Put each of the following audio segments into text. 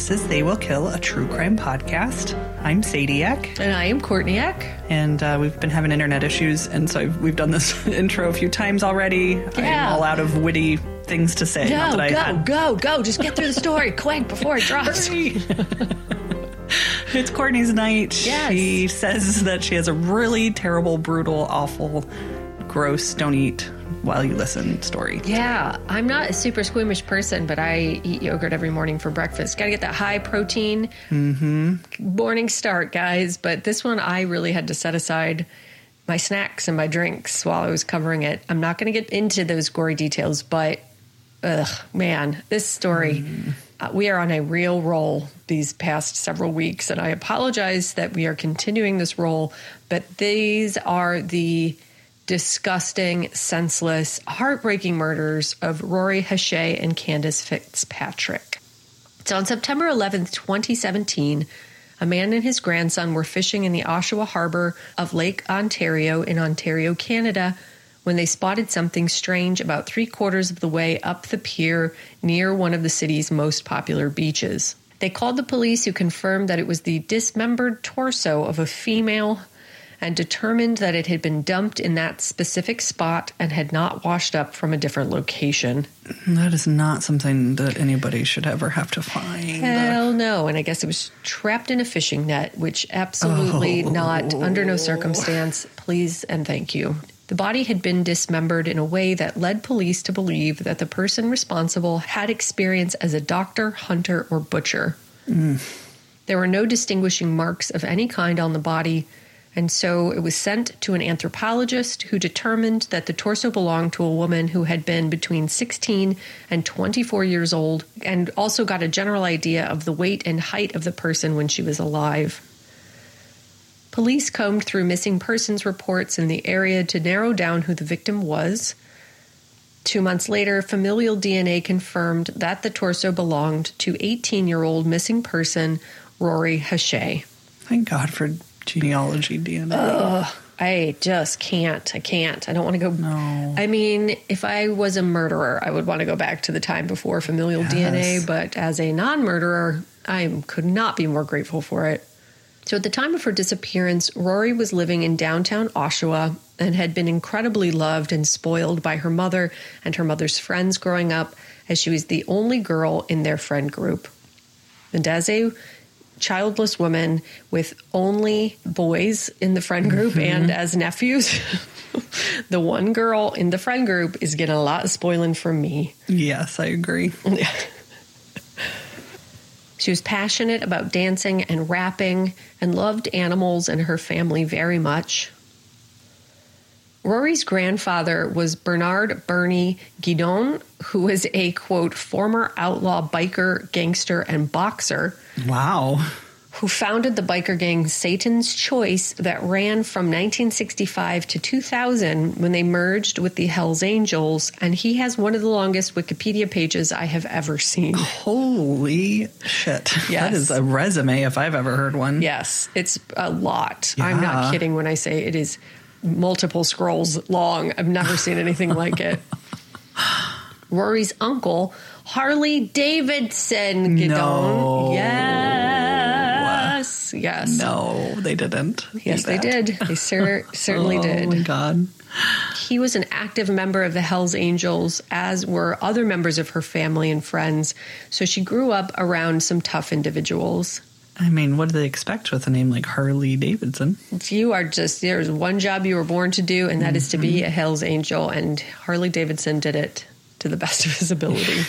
This is They Will Kill, a true crime podcast. I'm Sadiac, And I am Courtneyak. and uh, we've been having internet issues, and so I've, we've done this intro a few times already. Yeah. I'm all out of witty things to say. Not Go, go, had. go, go. Just get through the story quick before it drops. It's Courtney's night. Yes. She says that she has a really terrible, brutal, awful, gross, don't eat while you listen story. Yeah, I'm not a super squeamish person, but I eat yogurt every morning for breakfast. Got to get that high protein morning start, guys. But this one, I really had to set aside my snacks and my drinks while I was covering it. I'm not going to get into those gory details, but ugh, man, this story. Uh, we are on a real roll these past several weeks, and I apologize that we are continuing this roll, but these are the disgusting, senseless, heartbreaking murders of Rori Hache and Kandis Fitzpatrick. So on September 11th, 2017, a man and his grandson were fishing in the Oshawa harbor of Lake Ontario in Ontario, Canada, when they spotted something strange about three quarters of the way up the pier near one of the city's most popular beaches. They called the police, who confirmed that it was the dismembered torso of a female and determined that it had been dumped in that specific spot and had not washed up from a different location. That is not something that anybody should ever have to find. Hell no. And I guess it was trapped in a fishing net, which absolutely oh. not, under no circumstance, please and thank you. The body had been dismembered in a way that led police to believe that the person responsible had experience as a doctor, hunter, or butcher. Mm. There were no distinguishing marks of any kind on the body, and so it was sent to an anthropologist who determined that the torso belonged to a woman who had been between 16 and 24 years old and also got a general idea of the weight and height of the person when she was alive. Police combed through missing persons reports in the area to narrow down who the victim was. Two months later, familial DNA confirmed that the torso belonged to 18 year old missing person Rori Hache. Thank God for genealogy DNA. I just can't. I can't. I don't want to go. No. I mean, if I was a murderer, I would want to go back to the time before familial DNA. But as a non-murderer, I could not be more grateful for it. So at the time of her disappearance, Rori was living in downtown Oshawa and had been incredibly loved and spoiled by her mother and her mother's friends growing up, as she was the only girl in their friend group. And as a childless woman with only boys in the friend group mm-hmm. and as nephews, the one girl in the friend group is getting a lot of spoiling from me. yes, I agree. She was passionate about dancing and rapping and loved animals and her family very much. Rori's grandfather was Bernard Bernie Guindon, who was a quote, former outlaw biker, gangster, and boxer Wow. who founded the biker gang Satan's Choice that ran from 1965 to 2000 when they merged with the Hells Angels. And he has one of the longest Wikipedia pages I have ever seen. Holy shit. That Yes. is a resume if I've ever heard one. Yes, it's a lot. I'm not kidding when I say it is multiple scrolls long. I've never seen anything like it. Rori's uncle, Harley Davidson. No. Yes. Yes. No, they didn't. Yes, they that. did. They cer- certainly did. oh, did. my God. He was an active member of the Hells Angels, as were other members of her family and friends. So she grew up around some tough individuals. I mean, what do they expect with a name like Harley Davidson? You are just, there's one job you were born to do, and that is to be mm-hmm. a Hells Angel. And Harley Davidson did it to the best of his ability.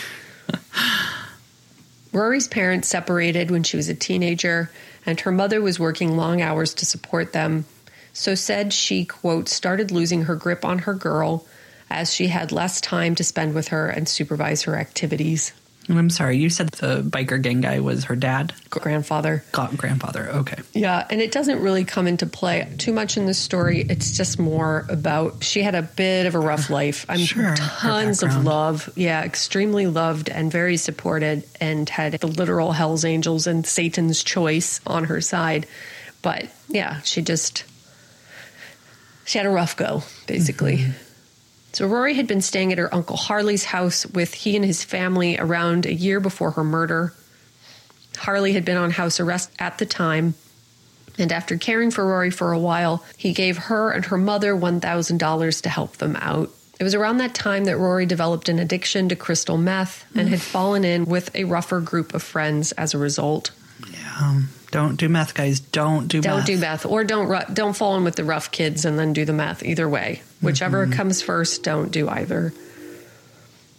Rori's parents separated when she was a teenager, and her mother was working long hours to support them. So said she, quote, started losing her grip on her girl as she had less time to spend with her and supervise her activities. And I'm sorry, you said the biker gang guy was her dad? Grandfather. Got grandfather. Okay. Yeah, and it doesn't really come into play too much in this story. It's just more about she had a bit of a rough life. I'm Sure, tons of love. Yeah, extremely loved and very supported and had the literal Hell's Angels and Satan's choice on her side. But yeah, she just she had a rough go, basically. Mm-hmm. So Rori had been staying at her uncle Harley's house with he and his family around a year before her murder. Harley had been on house arrest at the time, and after caring for Rori for a while, he gave her and her mother $1,000 to help them out. It was around that time that Rori developed an addiction to crystal meth and had fallen in with a rougher group of friends as a result. Yeah. Um, Don't do meth, guys. Don't do math. Don't meth. do meth, or don't ru- don't fall in with the rough kids and then do the meth. Either way, whichever mm-hmm. comes first, don't do either.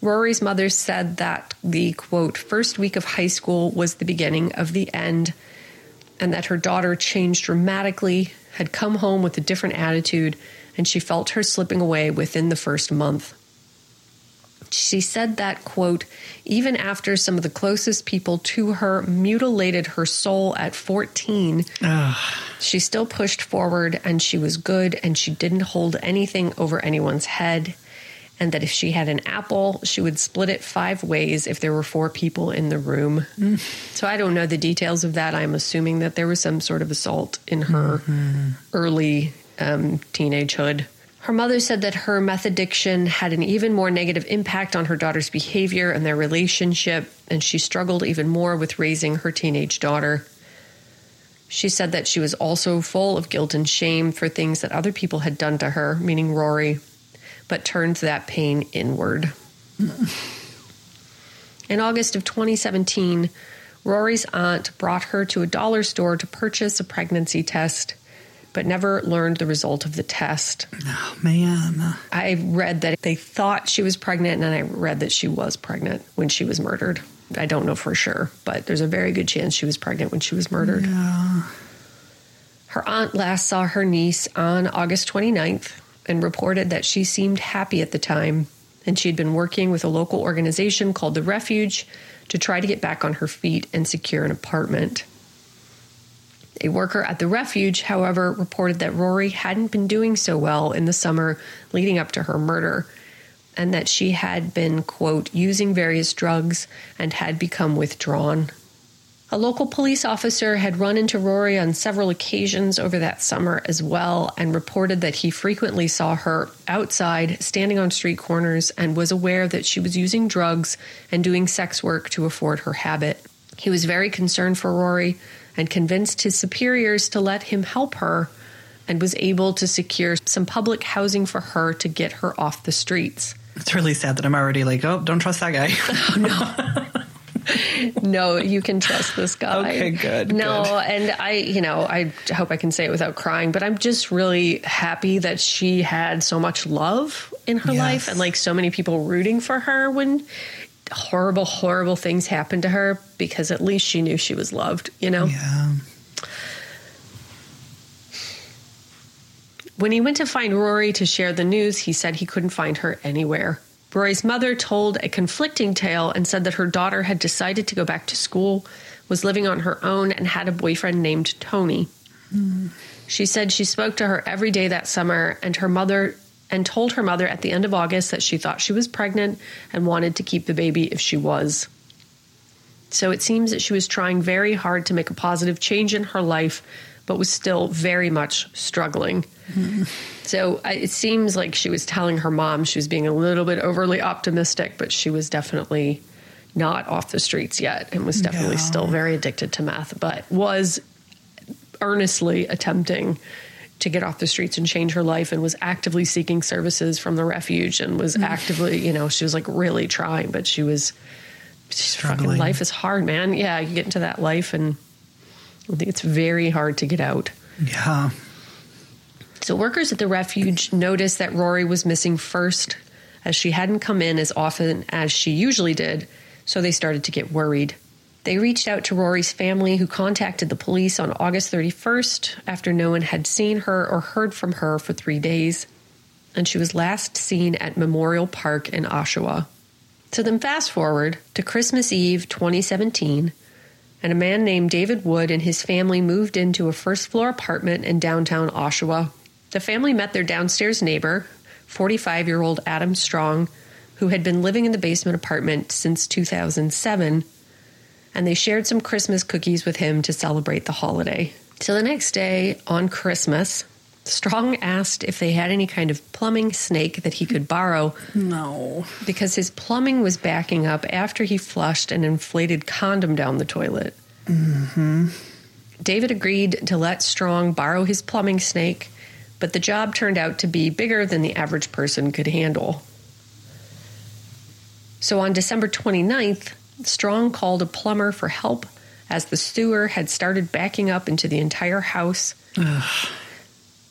Rori's mother said that the quote first week of high school was the beginning of the end, and that her daughter changed dramatically, had come home with a different attitude, and she felt her slipping away within the first month. She said that, quote, even after some of the closest people to her mutilated her soul at 14, she still pushed forward and she was good and she didn't hold anything over anyone's head. And that if she had an apple, she would split it five ways if there were four people in the room. So I don't know the details of that. I'm assuming that there was some sort of assault in her early um, teenagehood. Her mother said that her meth addiction had an even more negative impact on her daughter's behavior and their relationship, and she struggled even more with raising her teenage daughter. She said that she was also full of guilt and shame for things that other people had done to her, meaning Rori, but turned that pain inward. In August of 2017, Rori's aunt brought her to a dollar store to purchase a pregnancy test, but never learned the result of the test. Oh, man. I read that they thought she was pregnant, and I read that she was pregnant when she was murdered. I don't know for sure, but there's a very good chance she was pregnant when she was murdered. Her aunt last saw her niece on August 29th and reported that she seemed happy at the time, and she had been working with a local organization called The Refuge to try to get back on her feet and secure an apartment. A worker at the refuge, however, reported that Rori hadn't been doing so well in the summer leading up to her murder, and that she had been, quote, using various drugs and had become withdrawn. A local police officer had run into Rori on several occasions over that summer as well and reported that he frequently saw her outside, standing on street corners, and was aware that she was using drugs and doing sex work to afford her habit. He was very concerned for Rori and convinced his superiors to let him help her and was able to secure some public housing for her to get her off the streets. It's really sad that I'm already like, oh, don't trust that guy. Oh, no, you can trust this guy. Okay, good, No, good. and I, you know, I hope I can say it without crying, but I'm just really happy that she had so much love in her Yes. life and like so many people rooting for her when horrible, horrible things happened to her because at least she knew she was loved, you know? yeah. When he went to find Rori to share the news, he said he couldn't find her anywhere. Rori's mother told a conflicting tale and said that her daughter had decided to go back to school, was living on her own, and had a boyfriend named Tony. Hmm. She said she spoke to her every day that summer and her mother and told her mother at the end of August that she thought she was pregnant and wanted to keep the baby if she was. So it seems that she was trying very hard to make a positive change in her life, but was still very much struggling. So it seems like she was telling her mom she was being a little bit overly optimistic, but she was definitely not off the streets yet and was definitely Yeah. still very addicted to meth, but was earnestly attempting to get off the streets and change her life and was actively seeking services from the refuge and was mm. actively, you know, she was like really trying, but she was Struggling. life is hard, man. Yeah, you get into that life and I think it's very hard to get out. Yeah. So workers at the refuge noticed that Rori was missing first as she hadn't come in as often as she usually did, so they started to get worried. They reached out to Rori's family, who contacted the police on August 31st after no one had seen her or heard from her for three days. And she was last seen at Memorial Park in Oshawa. So then, fast forward to Christmas Eve 2017, and a man named David Wood and his family moved into a first floor apartment in downtown Oshawa. The family met their downstairs neighbor, 45 year old Adam Strong, who had been living in the basement apartment since 2007, and they shared some Christmas cookies with him to celebrate the holiday. So the next day, on Christmas, Strong asked if they had any kind of plumbing snake that he could borrow No. because his plumbing was backing up after he flushed an inflated condom down the toilet. Mm-hmm. David agreed to let Strong borrow his plumbing snake, but the job turned out to be bigger than the average person could handle. So on December 29th, Strong called a plumber for help as the sewer had started backing up into the entire house.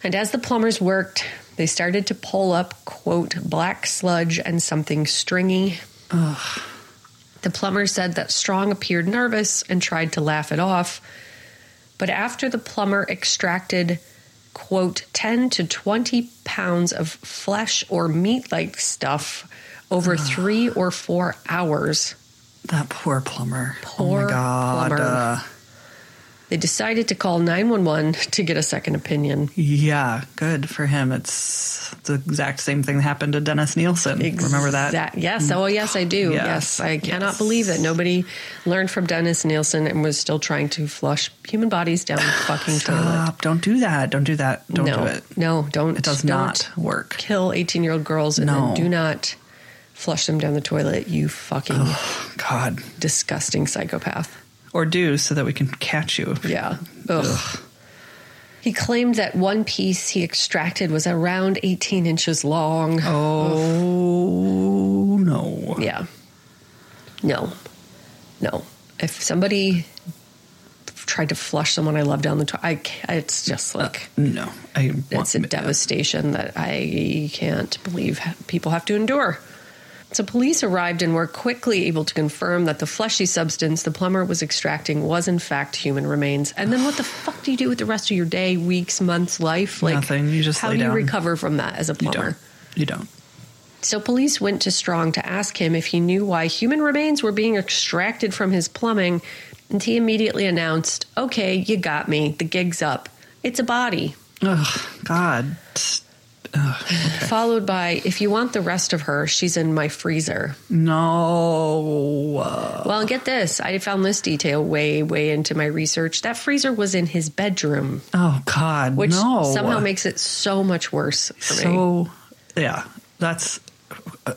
And as the plumbers worked, they started to pull up, quote, black sludge and something stringy. The plumber said that Strong appeared nervous and tried to laugh it off. But after the plumber extracted, quote, 10 to 20 pounds of flesh or meat like stuff over three or four hours, That poor plumber. oh Poor my God. plumber. Uh, they decided to call 911 to get a second opinion. yeah, good for him. It's the exact same thing that happened to Dennis Nilsen. Remember that? Yes. Oh, yes, I do. Yes. Yes. I cannot Yes. believe that nobody learned from Dennis Nilsen and was still trying to flush human bodies down the fucking toilet. Stop. Don't do that. Don't do that. Don't no, do it. no, don't. It does don't not work. Kill 18 year old girls and No. then do not flush them down the toilet, you fucking oh, God. disgusting psychopath. Or do so that we can catch you. Yeah. Ugh. He claimed that one piece he extracted was around 18 inches long. Oh, no. Yeah. No. No. If somebody tried to flush someone I love down the toilet, it's just uh, like No. I it's a devastation that I can't believe people have to endure. So police arrived and were quickly able to confirm that the fleshy substance the plumber was extracting was in fact human remains. And then what the fuck do you do with the rest of your day, weeks, months, life? Like Nothing. You just how do you down. recover from that as a You plumber? don't. You don't. So police went to Strong to ask him if he knew why human remains were being extracted from his plumbing, and he immediately announced, "Okay, you got me. The gig's up. It's a body." Ugh, God. Followed by, "If you want the rest of her, she's in my freezer." No. Well, get this. I found this detail way, way into my research. That freezer was in his bedroom, oh, God. which no. somehow makes it so much worse for me. so. Yeah. That's. Uh,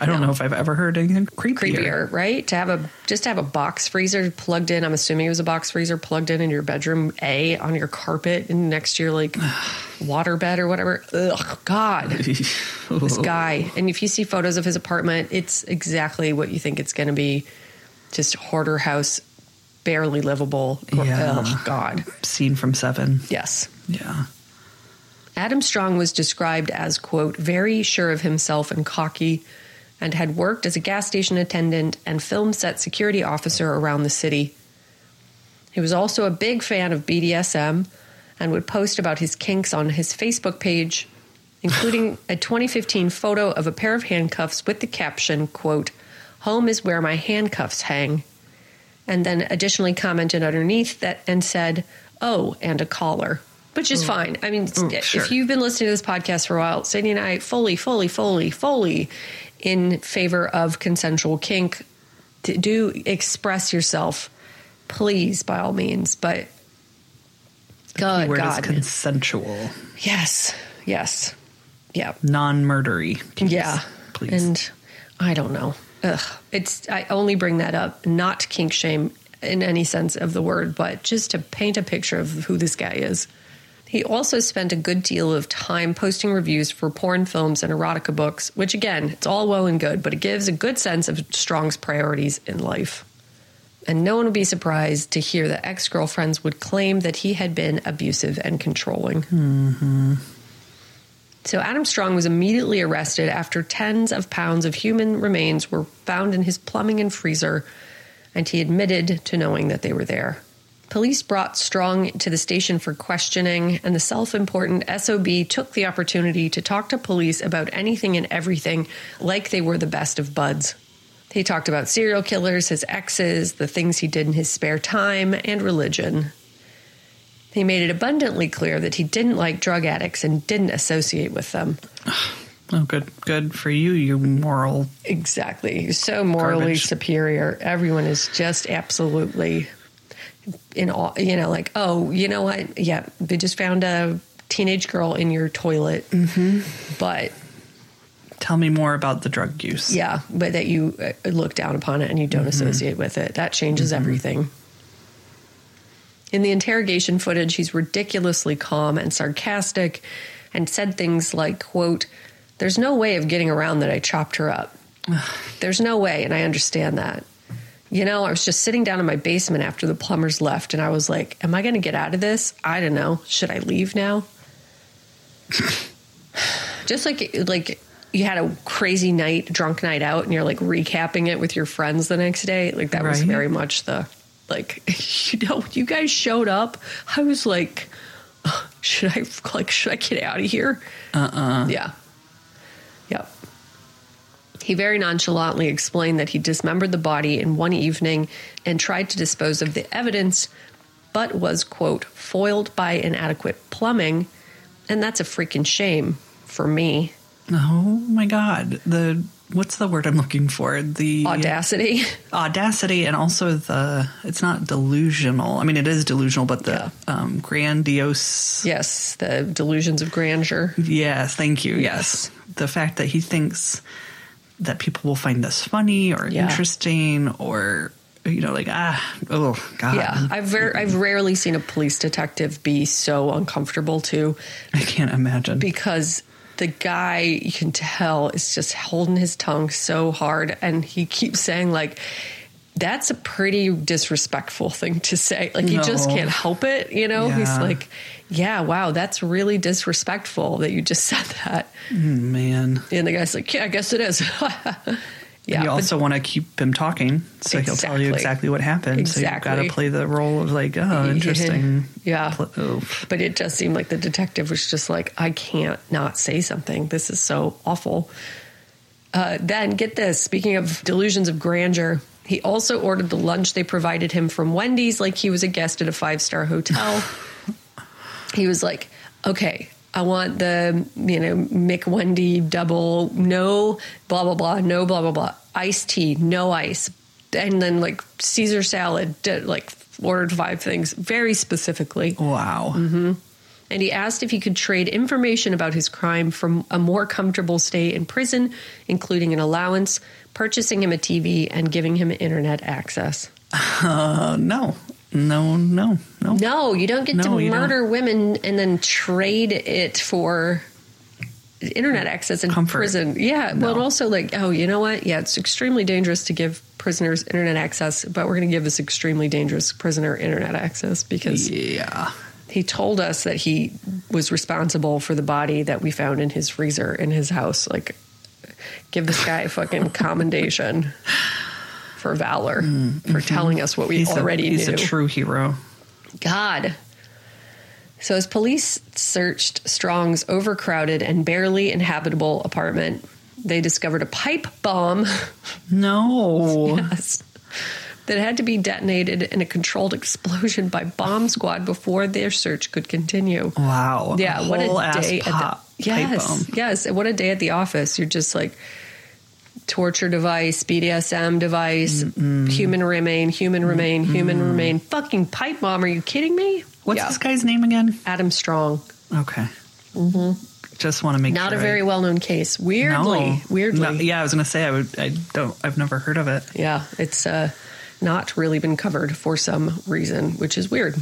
I don't know if I've ever heard anything creepier. creepier, right? To have a just to have a box freezer plugged in. I'm assuming it was a box freezer plugged in in your bedroom, a on your carpet, and next to your like water bed or whatever. Ugh, God, this guy. And if you see photos of his apartment, it's exactly what you think it's going to be. Just hoarder house, barely livable. Yeah. Ugh, God. Scene from Seven. Yes. Yeah. Adam Strong was described as, quote, very sure of himself and cocky, and had worked as a gas station attendant and film set security officer around the city. He was also a big fan of BDSM and would post about his kinks on his Facebook page, including a 2015 photo of a pair of handcuffs with the caption, quote, Home is where my handcuffs hang. And then additionally commented underneath that and said, Oh, and a collar. Which is mm. fine. I mean, Ooh, mm, sure. if you've been listening to this podcast for a while, Sadie and I fully, fully, fully, fully in favor of consensual kink. To do express yourself, please, by all means. But Good Word is consensual, yes. Yes. Yeah. non-murdery. Please, Yeah. please. And I don't know. Ugh. It's I only bring that up not kink shame in any sense of the word, but just to paint a picture of who this guy is. He also spent a good deal of time posting reviews for porn films and erotica books, which again, it's all well and good, but it gives a good sense of Strong's priorities in life. And no one would be surprised to hear that ex girlfriends would claim that he had been abusive and controlling. So Adam Strong was immediately arrested after tens of pounds of human remains were found in his plumbing and freezer, and he admitted to knowing that they were there. Police brought Strong to the station for questioning, and the self important SOB took the opportunity to talk to police about anything and everything like they were the best of buds. He talked about serial killers, his exes, the things he did in his spare time, and religion. He made it abundantly clear that he didn't like drug addicts and didn't associate with them. oh, good, good for you, you moral. Exactly. So morally Garbage. superior. Everyone is just absolutely in awe. You know, like, oh, you know what? Yeah, they just found a teenage girl in your toilet. Mm-hmm. But Tell me more about the drug use. yeah, but that you uh, look down upon it and you don't associate with it. That changes everything. In the interrogation footage, he's ridiculously calm and sarcastic and said things like, quote, there's no way of getting around that I chopped her up. there's no way, and I understand that. You know, I was just sitting down in my basement after the plumbers left and I was like, am I going to get out of this? I don't know. Should I leave now? just like like you had a crazy night, drunk night out, and you're like recapping it with your friends the next day. Like that was very much the like you know you guys showed up. I was like, should I like should I get out of here? Uh uh Yeah. He very nonchalantly explained that he dismembered the body in one evening and tried to dispose of the evidence, but was, quote, foiled by inadequate plumbing. And that's a freaking shame for me. Oh my God. The what's the word I'm looking for? The Audacity. audacity and also the it's not delusional. I mean, it is delusional, but the Yeah. um, grandiose. yes, the delusions of grandeur. Yes, thank you. Yes. Yes, the fact that he thinks that people will find this funny or Yeah. interesting or you know, like ah, oh god, Yeah, I've ver- I've rarely seen a police detective be so uncomfortable too, I can't imagine. because the guy you can tell is just holding his tongue so hard, and he keeps saying like, "That's a pretty disrespectful thing to say." Like he just can't help it, you know. He's like, "Yeah, wow, that's really disrespectful that you just said that," Man, and the guy's like, "Yeah, I guess it is." yeah, you also want to keep him talking, so he'll tell you Exactly. exactly what happened. So you've got to play the role of like, oh, interesting. Yeah. But it just seemed like the detective was just like, I can't not say something. This is so awful. Uh, then, get this speaking of delusions of grandeur, he also ordered the lunch they provided him from Wendy's like he was a guest at a five star hotel. he was like, okay, I want the, you know, McWendy double, no, blah, blah, blah, no, blah, blah, blah, iced tea, no ice. And then like Caesar salad, did, like ordered five things very specifically. Wow. Mm-hmm. And he asked if he could trade information about his crime from a more comfortable stay in prison, including an allowance, purchasing him a TV, and giving him internet access. Uh, no, no, no, no. No, you don't get No, to murder women and then trade it for internet access in Comfort. prison. Yeah, well, No. and also like, oh, you know what? Yeah, it's extremely dangerous to give prisoners internet access, but we're going to give this extremely dangerous prisoner internet access because Yeah. he told us that he was responsible for the body that we found in his freezer in his house. Like, give this guy a fucking commendation for valor for telling us what we Mm, He's, already a, he's knew. a true hero. God. So, as police searched Strong's overcrowded and barely inhabitable apartment, they discovered a pipe bomb No. yes, that had to be detonated in a controlled explosion by bomb squad before their search could continue. Wow. Yeah, what a ass day pop, at the yes, pipe bomb. yes, what a day at the office. You're just like torture device, BDSM device, human remain, human remain, human remain, fucking pipe bomb. Are you kidding me? What's Yeah. this guy's name again? Adam Strong. Okay. Mm-hmm. Just want to make sure. Not sure a I- very well known case. Weirdly. No. Weirdly. No, yeah, I was gonna say I would. I don't. I've never heard of it. Yeah, it's uh, not really been covered for some reason, which is weird.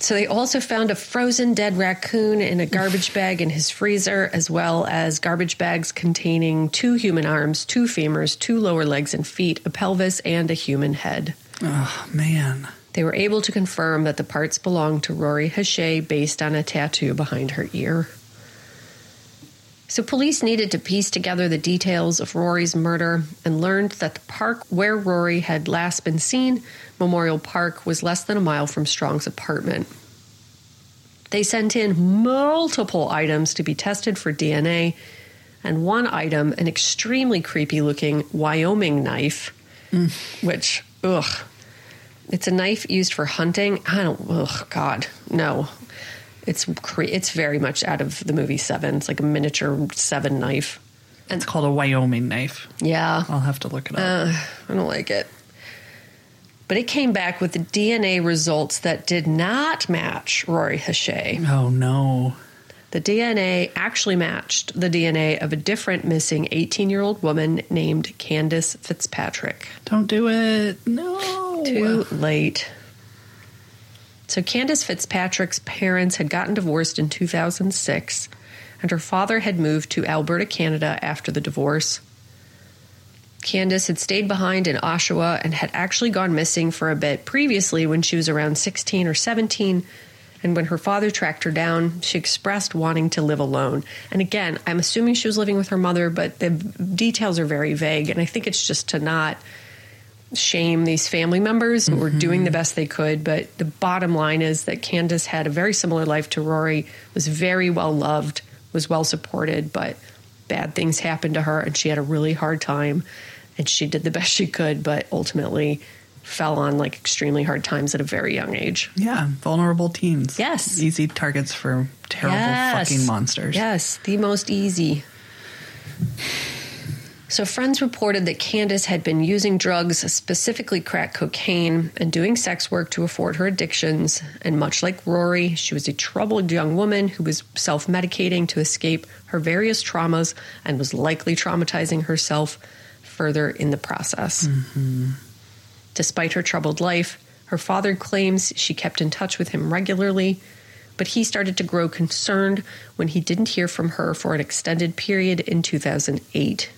So they also found a frozen dead raccoon in a garbage bag in his freezer, as well as garbage bags containing two human arms, two femurs, two lower legs and feet, a pelvis, and a human head. Oh man. They were able to confirm that the parts belonged to Rori Hache based on a tattoo behind her ear. So, police needed to piece together the details of Rori's murder and learned that the park where Rori had last been seen, Memorial Park, was less than a mile from Strong's apartment. They sent in multiple items to be tested for DNA, and one item, an extremely creepy looking Wyoming knife, which, ugh, it's a knife used for hunting. I don't. Oh God, no. It's cre- it's very much out of the movie Seven. It's like a miniature Seven knife. And it's called a Wyoming knife. Yeah, I'll have to look it up. uh, I don't like it. But it came back with the DNA results that did not match Rori Hache. oh no. The DNA actually matched the DNA of a different missing 18 year old woman named Kandis Fitzpatrick. Don't do it. No. Too late. So, Kandis Fitzpatrick's parents had gotten divorced in 2006, and her father had moved to Alberta, Canada after the divorce. Kandis had stayed behind in Oshawa and had actually gone missing for a bit previously when she was around 16 or 17. And when her father tracked her down, she expressed wanting to live alone. And again, I'm assuming she was living with her mother, but the details are very vague. And I think it's just to not shame these family members who were mm-hmm. doing the best they could. But the bottom line is that Kandis had a very similar life to Rori, was very well loved, was well supported, but bad things happened to her and she had a really hard time. And she did the best she could, but ultimately fell on like extremely hard times at a very young age. Yeah, vulnerable teens. Yes. Easy targets for terrible Yes. fucking monsters. Yes, the most easy. So, friends reported that Kandis had been using drugs, specifically crack cocaine, and doing sex work to afford her addictions. And much like Rori, she was a troubled young woman who was self medicating to escape her various traumas and was likely traumatizing herself further in the process. Despite her troubled life, her father claims she kept in touch with him regularly, but he started to grow concerned when he didn't hear from her for an extended period in 2008.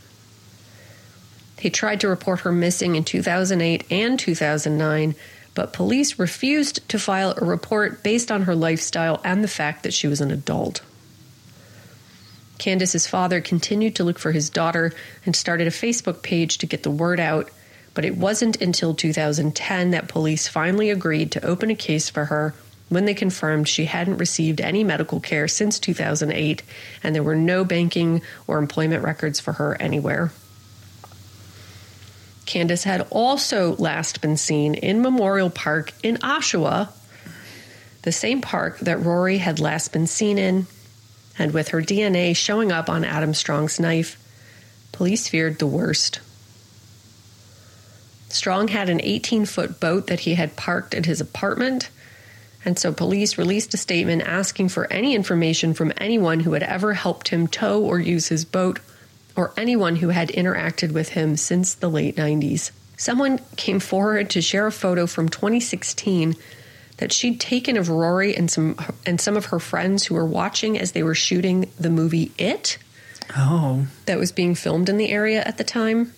He tried to report her missing in 2008 and 2009, but police refused to file a report based on her lifestyle and the fact that she was an adult. Kandis's father continued to look for his daughter and started a Facebook page to get the word out, but it wasn't until 2010 that police finally agreed to open a case for her when they confirmed she hadn't received any medical care since 2008 and there were no banking or employment records for her anywhere. Kandis had also last been seen in Memorial Park in Oshawa, the same park that Rori had last been seen in, and with her DNA showing up on Adam Strong's knife, police feared the worst. Strong had an 18 foot boat that he had parked at his apartment, and so police released a statement asking for any information from anyone who had ever helped him tow or use his boat, or anyone who had interacted with him since the late 90s. Someone came forward to share a photo from 2016 that she'd taken of Rori and some and some of her friends who were watching as they were shooting the movie It Oh. that was being filmed in the area at the time.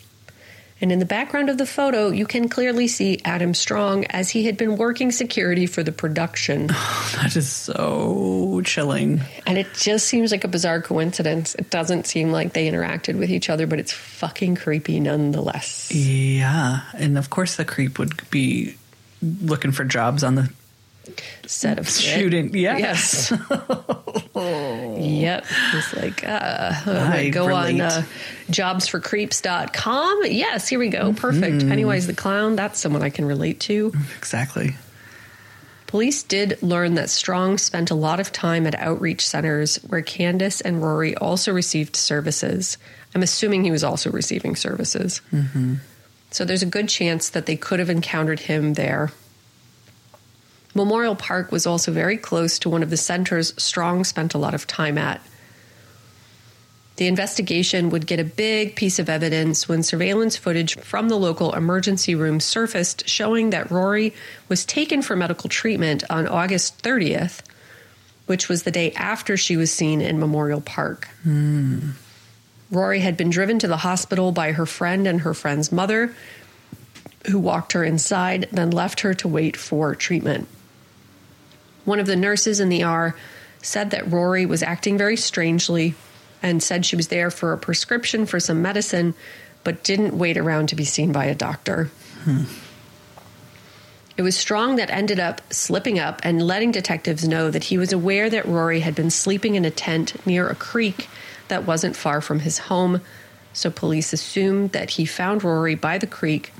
And in the background of the photo, you can clearly see Adam Strong as he had been working security for the production. That is so chilling. And it just seems like a bizarre coincidence. It doesn't seem like they interacted with each other, but it's fucking creepy nonetheless. Yeah. And of course, the creep would be looking for jobs on the Set of shit. shooting. Yes. Yep. It's like, uh, I go relate. on uh, jobsforcreeps.com. Yes, here we go. Perfect. Mm-hmm. Pennywise the Clown. That's someone I can relate to. exactly. Police did learn that Strong spent a lot of time at outreach centers where Kandis and Rori also received services. I'm assuming he was also receiving services. So there's a good chance that they could have encountered him there. Memorial Park was also very close to one of the centers Strong spent a lot of time at. The investigation would get a big piece of evidence when surveillance footage from the local emergency room surfaced showing that Rori was taken for medical treatment on August 30th, which was the day after she was seen in Memorial Park. Hmm. Rori had been driven to the hospital by her friend and her friend's mother, who walked her inside, then left her to wait for treatment. One of the nurses in the R said that Rori was acting very strangely and said she was there for a prescription for some medicine, but didn't wait around to be seen by a doctor. It was Strong that ended up slipping up and letting detectives know that he was aware that Rori had been sleeping in a tent near a creek that wasn't far from his home. So police assumed that he found Rori by the creek,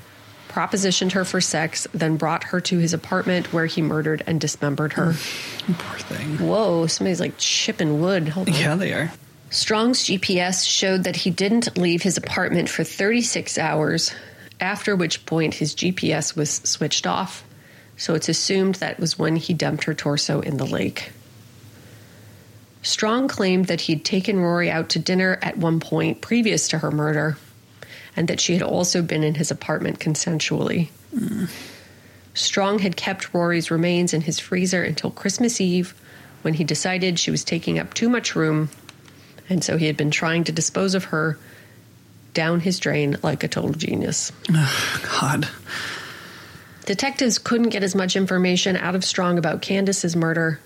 propositioned her for sex, then brought her to his apartment where he murdered and dismembered her. Mm, poor thing. Whoa, somebody's like chipping wood. Hold on. Yeah, they are. Strong's GPS showed that he didn't leave his apartment for 36 hours, after which point his GPS was switched off. So it's assumed that was when he dumped her torso in the lake. Strong claimed that he'd taken Rori out to dinner at one point previous to her murder, and that she had also been in his apartment consensually. Strong had kept Rori's remains in his freezer until Christmas Eve when he decided she was taking up too much room and so he had been trying to dispose of her down his drain like a total genius. God. Detectives couldn't get as much information out of Strong about Kandis's murder,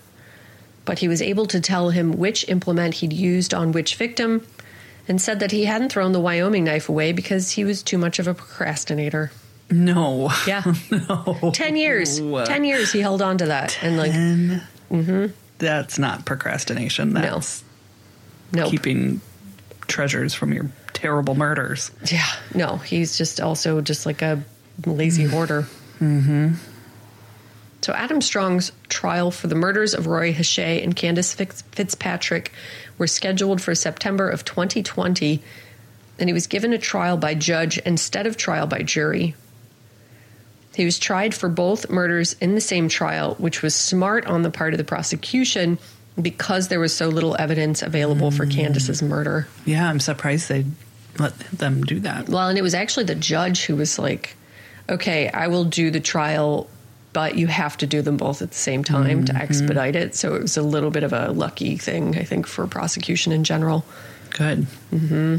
but he was able to tell him which implement he'd used on which victim and said that he hadn't thrown the Wyoming knife away because he was too much of a procrastinator. No. Yeah. No. 10 years. 10 years he held on to that. And like, And that's not procrastination. no. That's No. keeping treasures from your terrible murders. Yeah, no, he's just also just like a lazy hoarder. Mm-hmm. So Adam Strong's trial for the murders of Roy Hache and Kandis Fitzpatrick were scheduled for September of 2020, and he was given a trial by judge instead of trial by jury. He was tried for both murders in the same trial, which was smart on the part of the prosecution because there was so little evidence available for mm. Kandis's murder. Yeah, I'm surprised they let them do that. Well, and it was actually the judge who was like, okay, I will do the trial, but you have to do them both at the same time to mm-hmm. expedite it. So it was a little bit of a lucky thing, I think, for prosecution in general. Good. Mm-hmm.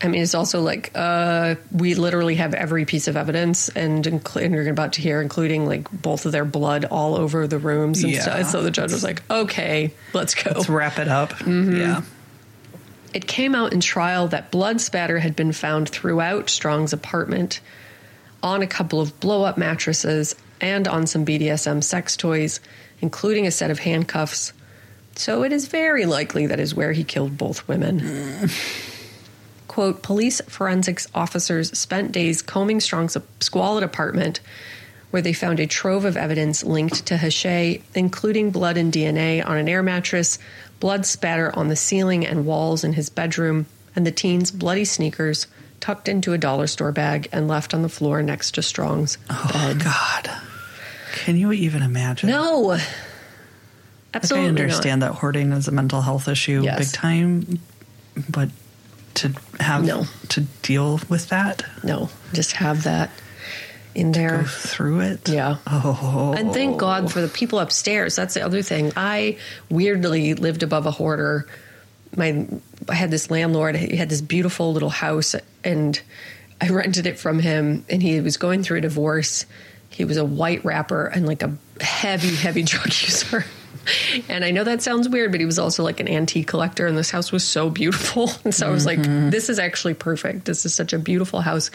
I mean, it's also like uh, we literally have every piece of evidence, and, incl- and you're about to hear, including like both of their blood all over the rooms and Yeah. stuff. So the judge was like, "Okay, let's go." Let's wrap it up. Mm-hmm. Yeah. It came out in trial that blood spatter had been found throughout Strong's apartment, on a couple of blow up mattresses, and on some BDSM sex toys, including a set of handcuffs. So it is very likely that is where he killed both women. Quote Police forensics officers spent days combing Strong's squalid apartment, where they found a trove of evidence linked to Hache, including blood and DNA on an air mattress, blood spatter on the ceiling and walls in his bedroom, and the teen's bloody sneakers tucked into a dollar store bag and left on the floor next to Strong's Oh, God. Can you even imagine? No. Like, Absolutely I understand that hoarding is a mental health issue Yes. big time, but to have No. to deal with that. No. Just have that in go there. through it. Yeah. Oh. And thank God for the people upstairs. That's the other thing. I weirdly lived above a hoarder. My I had this landlord. He had this beautiful little house, and I rented it from him. And he was going through a divorce. He was a white rapper and like a heavy, heavy drug user. And I know that sounds weird, but he was also like an antique collector, and this house was so beautiful. And so I was like, mm-hmm. this is actually perfect. This is such a beautiful house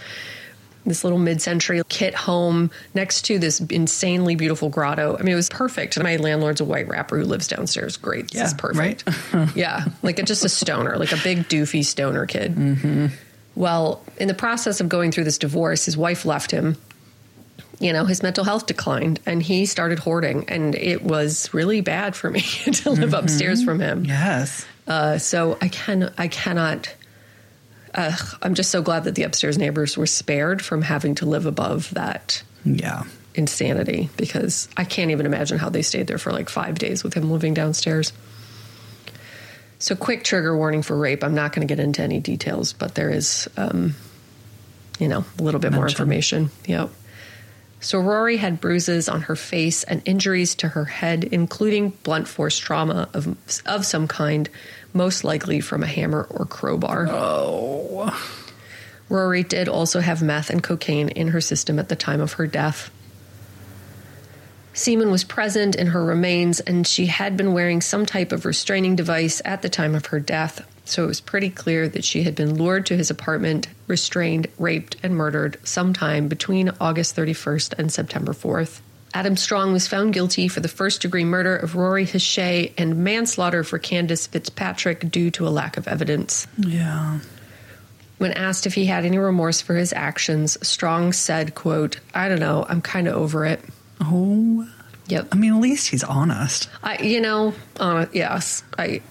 this little mid-century kit home next to this insanely beautiful grotto. I mean, it was perfect. My landlord's a white rapper who lives downstairs. Great, this is Yeah, perfect. yeah, like a, just a stoner, like a big doofy stoner kid. Mm-hmm. Well, in the process of going through this divorce, his wife left him. You know, his mental health declined, and he started hoarding, and it was really bad for me to live upstairs from him. Yes. Uh, so I can I cannot. Uh, I'm just so glad that the upstairs neighbors were spared from having to live above that Yeah. insanity because I can't even imagine how they stayed there for like five days with him living downstairs. So, quick trigger warning for rape. I'm not going to get into any details, but there is, um, you know, a little bit more information. Yep. So, Rori had bruises on her face and injuries to her head, including blunt force trauma of, of some kind, most likely from a hammer or crowbar. Oh. Rori did also have meth and cocaine in her system at the time of her death. Semen was present in her remains, and she had been wearing some type of restraining device at the time of her death, so it was pretty clear that she had been lured to his apartment, restrained, raped, and murdered sometime between August 31st and September 4th. Adam Strong was found guilty for the first degree murder of Rori Hache and manslaughter for Kandis Fitzpatrick due to a lack of evidence. Yeah. When asked if he had any remorse for his actions, Strong said, quote, I don't know, I'm kind of over it. Oh. Yep. I mean, at least he's honest. I, you know, uh, yes, I,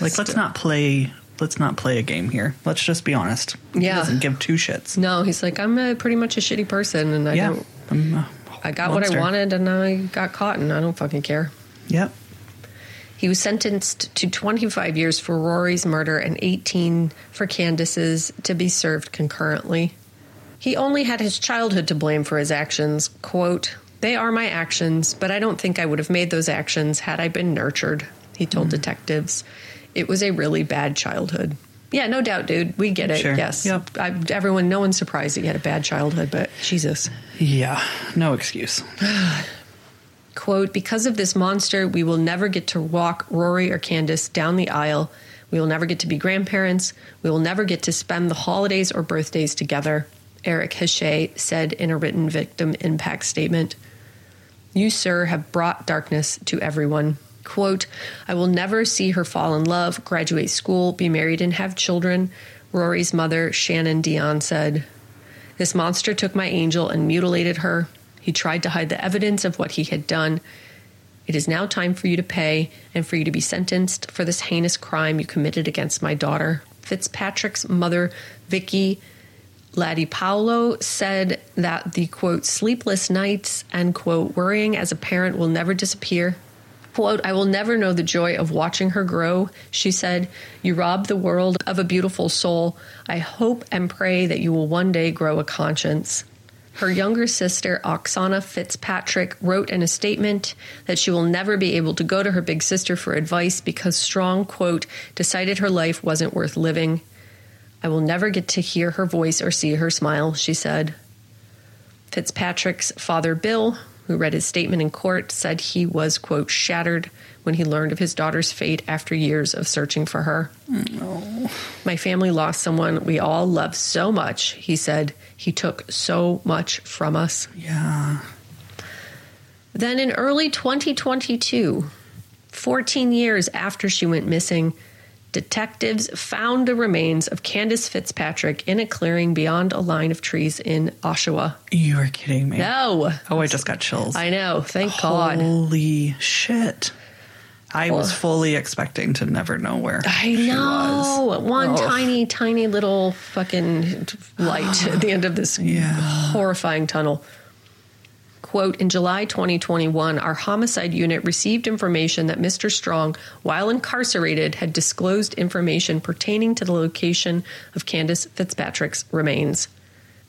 Like, let's not play. Let's not play a game here. Let's just be honest. He Yeah. doesn't give two shits. no, he's like, I'm a, pretty much a shitty person and I yeah. don't, I'm a I got what I wanted and I got caught and I don't fucking care. Yep. He was sentenced to 25 years for Rori's murder and 18 for Kandis's to be served concurrently. He only had his childhood to blame for his actions. Quote, They are my actions, but I don't think I would have made those actions had I been nurtured, he told Mm-hmm. detectives. It was a really bad childhood. Yeah, no doubt, dude. We get it. Sure. Yes. Yep. I, everyone, no one's surprised that he had a bad childhood, but Jesus. Yeah. No excuse. quote, because of this monster, we will never get to walk Rori or Kandis down the aisle. We will never get to be grandparents. We will never get to spend the holidays or birthdays together, Eric Hache said in a written victim impact statement. You, sir, have brought darkness to everyone. Quote, I will never see her fall in love, graduate school, be married, and have children, Rori's mother, Shannon Guindon, said. This monster took my angel and mutilated her. He tried to hide the evidence of what he had done. It is now time for you to pay and for you to be sentenced for this heinous crime you committed against my daughter. Fitzpatrick's mother, Vicky Laddie Paolo, said that the quote, sleepless nights and quote, worrying as a parent will never disappear. Quote, I will never know the joy of watching her grow. She said, You rob the world of a beautiful soul. I hope and pray that you will one day grow a conscience. Her younger sister, Oksana Fitzpatrick, wrote in a statement that she will never be able to go to her big sister for advice because Strong, quote, decided her life wasn't worth living. I will never get to hear her voice or see her smile, she said. Fitzpatrick's father, Bill, who read his statement in court, said he was, quote, shattered when he learned of his daughter's fate after years of searching for her. No. My family lost someone we all love so much, he said. He took so much from us. Yeah. Then in early 2022, 14 years after she went missing, detectives found the remains of Kandis Fitzpatrick in a clearing beyond a line of trees in Oshawa. You are kidding me. No, Oh, I just got chills. I know. Thank God. Holy shit. I was Oh. fully expecting to never know where I know. was. One Oh. tiny, tiny little fucking light at the end of this Yeah. horrifying tunnel. Quote In July 2021, our homicide unit received information that Mr. Strong, while incarcerated, had disclosed information pertaining to the location of Kandis Fitzpatrick's remains.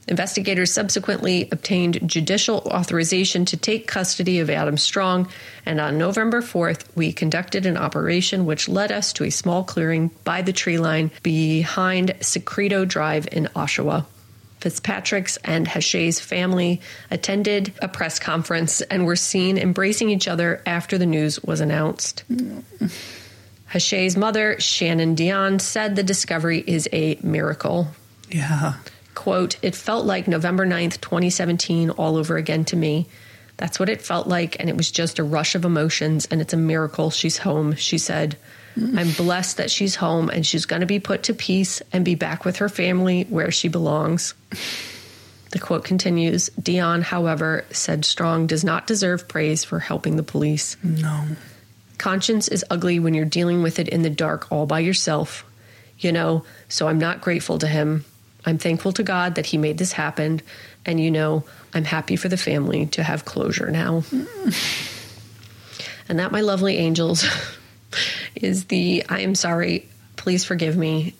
Investigators subsequently obtained judicial authorization to take custody of Adam Strong, and on November 4th, we conducted an operation which led us to a small clearing by the tree line behind Secreto Drive in Oshawa. Fitzpatrick's and Hache's family attended a press conference and were seen embracing each other after the news was announced. Hache's mother, Shannon Guindon, said the discovery is a miracle. Yeah. Quote, it felt like November 9th, 2017, all over again to me. That's what it felt like, and it was just a rush of emotions, and it's a miracle she's home, she said. I'm blessed that she's home and she's going to be put to peace and be back with her family where she belongs. The quote continues Guindon, however, said Strong does not deserve praise for helping the police. No. Conscience is ugly when you're dealing with it in the dark all by yourself. You know, so I'm not grateful to him. I'm thankful to God that He made this happen. And you know, I'm happy for the family to have closure now. Mm. and that, my lovely angels, is the I am sorry, please forgive me.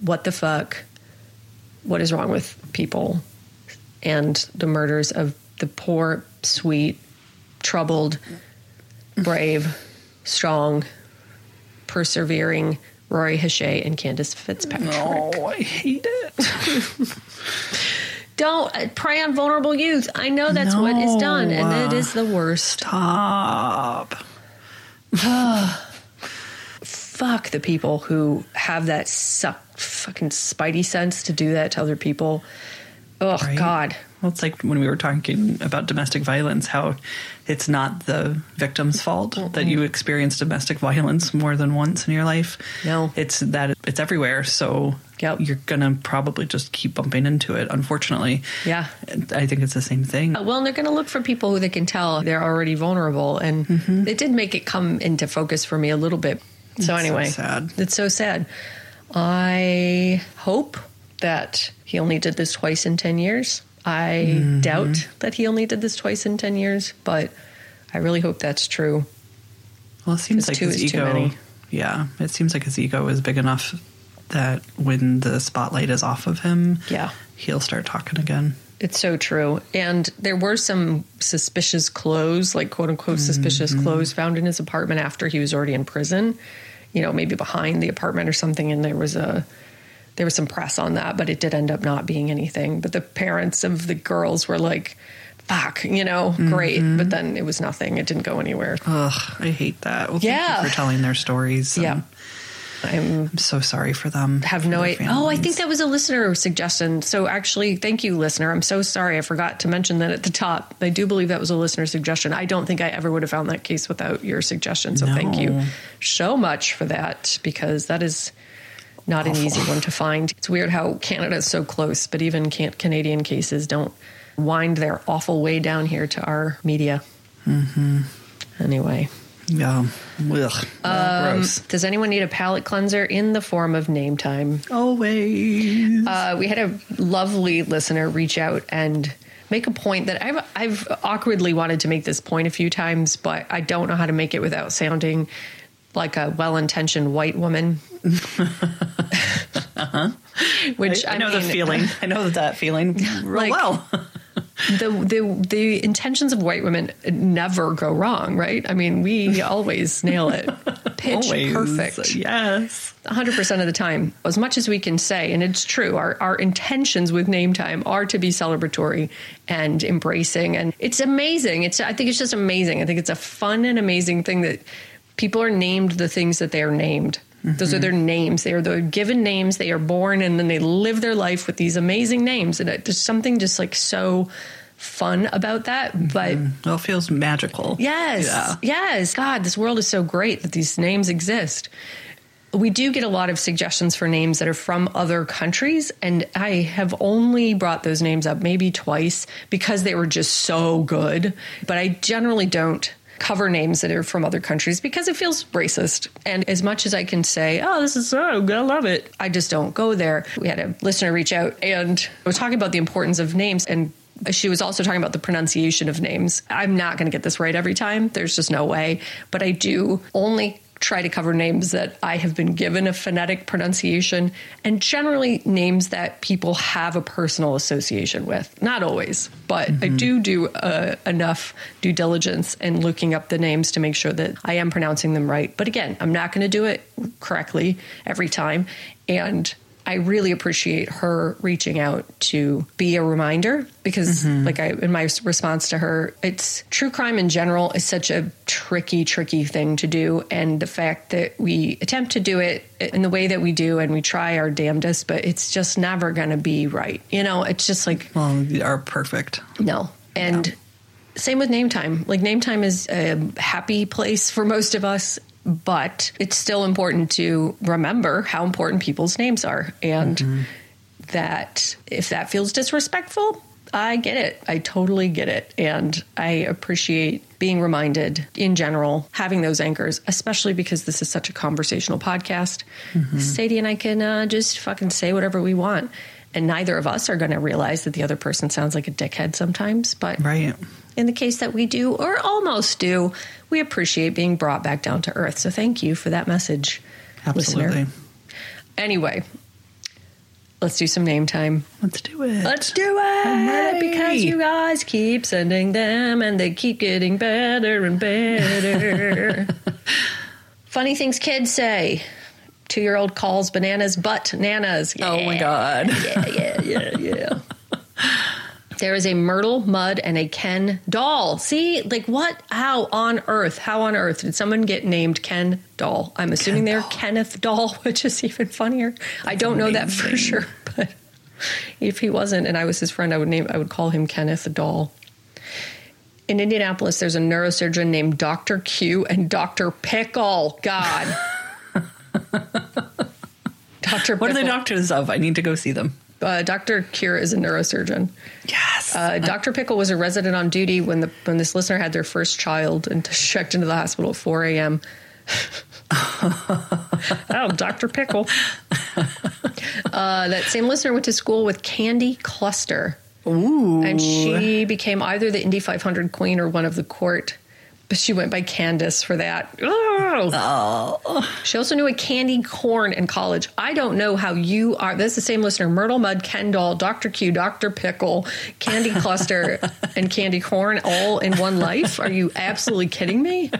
What the fuck? What is wrong with people? And the murders of the poor, sweet, troubled, brave, strong, persevering Rori Hache and Kandis Fitzpatrick. Oh, I hate it. Don't uh, prey on vulnerable youth. I know that's what is done, and it is the worst. Stop. Fuck the people who have that suck fucking spidey sense to do that to other people. Oh Right? God. Well, it's like when we were talking about domestic violence, how it's not the victim's fault that you experience domestic violence more than once in your life. No. It's that it's everywhere. So Yep. you're going to probably just keep bumping into it, unfortunately. Yeah. I think it's the same thing. Uh, Well, and they're going to look for people who they can tell they're already vulnerable, and Mm-hmm. it did make it come into focus for me a little bit. So so anyway, sad. It's so sad. I hope that he only did this twice in ten years. I Mm-hmm. doubt that he only did this twice in ten years, but I really hope that's true. Well, it seems like his is too ego. many. Yeah, it seems like his ego is big enough that when the spotlight is off of him, Yeah. he'll start talking again. It's so true. And there were some suspicious clothes, like quote unquote suspicious Mm-hmm. clothes, found in his apartment after he was already in prison. You know, maybe behind the apartment or something. And there was a there was some press on that, but it did end up not being anything. But the parents of the girls were like, "Fuck," you know, great. Mm-hmm. But then it was nothing. It didn't go anywhere. Ugh, I hate that. Well, Yeah. thank you for telling their stories. Yeah. I'm I'm so sorry for them. have no idea. Oh, I think that was a listener suggestion. So actually, thank you, listener. I'm so sorry. I forgot to mention that at the top. I do believe that was a listener suggestion. I don't think I ever would have found that case without your suggestion. So thank you so much for that because that is not an easy one to find. It's weird how Canada is so close, but even can- Canadian cases don't wind their awful way down here to our media. Mm-hmm. Anyway. Yeah. Ugh. Um, gross. Does anyone need a palate cleanser in the form of name time? Always. Uh, we had a lovely listener reach out and make a point that I've, I've awkwardly wanted to make this point a few times, but I don't know how to make it without sounding like a well-intentioned white woman. uh-huh. Which I, I, know mean, the feeling. I know that feeling real Like- well. The, the the intentions of white women never go wrong, right? I mean, we always nail it, pitch Always. perfect. Yes. 100% of the time, as much as we can say, and it's true, our, our intentions with name time are to be celebratory and embracing. And it's amazing. It's I think it's just amazing. I think it's a fun and amazing thing that people are named the things that they are named. Those are mm-hmm. their names. They are the given names. They are born and then they live their life with these amazing names. And it, there's something just like so fun about that. Mm-hmm. But Well, it feels magical. Yes. Yeah. Yes. God, this world is so great that these names exist. We do get a lot of suggestions for names that are from other countries, and I have only brought those names up maybe twice because they were just so good. But I generally don't cover names that are from other countries because it feels racist. And as much as I can say, oh, this is so good, I love it, I just don't go there. We had a listener reach out and was talking about the importance of names and she was also talking about the pronunciation of names. I'm not going to get this right every time. There's just no way. But I do only try to cover names that I have been given a phonetic pronunciation and generally names that people have a personal association with. Not always, but I do do uh, enough due diligence and looking up the names to make sure that I am pronouncing them right. But again, I'm not going to do it correctly every time. And I really appreciate her reaching out to be a reminder because, mm-hmm. like, I in my response to her, it's true crime in general is such a tricky, tricky thing to do, and the fact that we attempt to do it in the way that we do and we try our damnedest, but it's just never going to be right. You know, it's just like Well, you are perfect. no. And same with name time. Like name time is a happy place for most of us, but it's still important to remember how important people's names are. And that if that feels disrespectful, I get it. I totally get it. And I appreciate being reminded in general, having those anchors, especially because this is such a conversational podcast. Sadie and I can uh, just fucking say whatever we want. And neither of us are going to realize that the other person sounds like a dickhead sometimes. But Right. In the case that we do, or almost do, we appreciate being brought back down to earth. So thank you for that message, Absolutely. listener. Anyway, let's do some name time. Let's do it. Let's do it because you guys keep sending them and they keep getting better and better. Funny things kids say. Two year old calls bananas butt nanas. Oh my God. Yeah, yeah, yeah, yeah. There is a Myrtle, Mud, and a Ken doll. See, like what? How on earth? How on earth did someone get named Ken doll? I'm assuming they're doll. Kenneth doll, which is even funnier. I don't know that for sure, but if he wasn't and I was his friend, I would name I would call him Kenneth doll. In Indianapolis, there's a neurosurgeon named Dr. Q and Dr. Pickle. God. Dr. What are the doctors of? I need to go see them. Uh, Dr. Cure is a neurosurgeon. Yes. Uh, Dr. Pickle was a resident on duty when the when this listener had their first child and checked into the hospital at 4 a.m. oh, Dr. Pickle. Uh, that same listener went to school with Candy Cluster. Ooh. And she became either the Indy 500 queen or one of the court. But she went by Candace for that. Oh. She also knew a candy corn in college. I don't know how you are. This is the same listener Myrtle Mud, Kendall, Dr. Q, Dr. Pickle, Candy Cluster, and Candy Corn all in one life. Are you absolutely kidding me?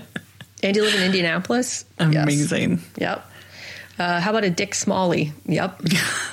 And you live in Indianapolis? Yes. Amazing. Yep. Uh, how about a Dick Smalley? Yep.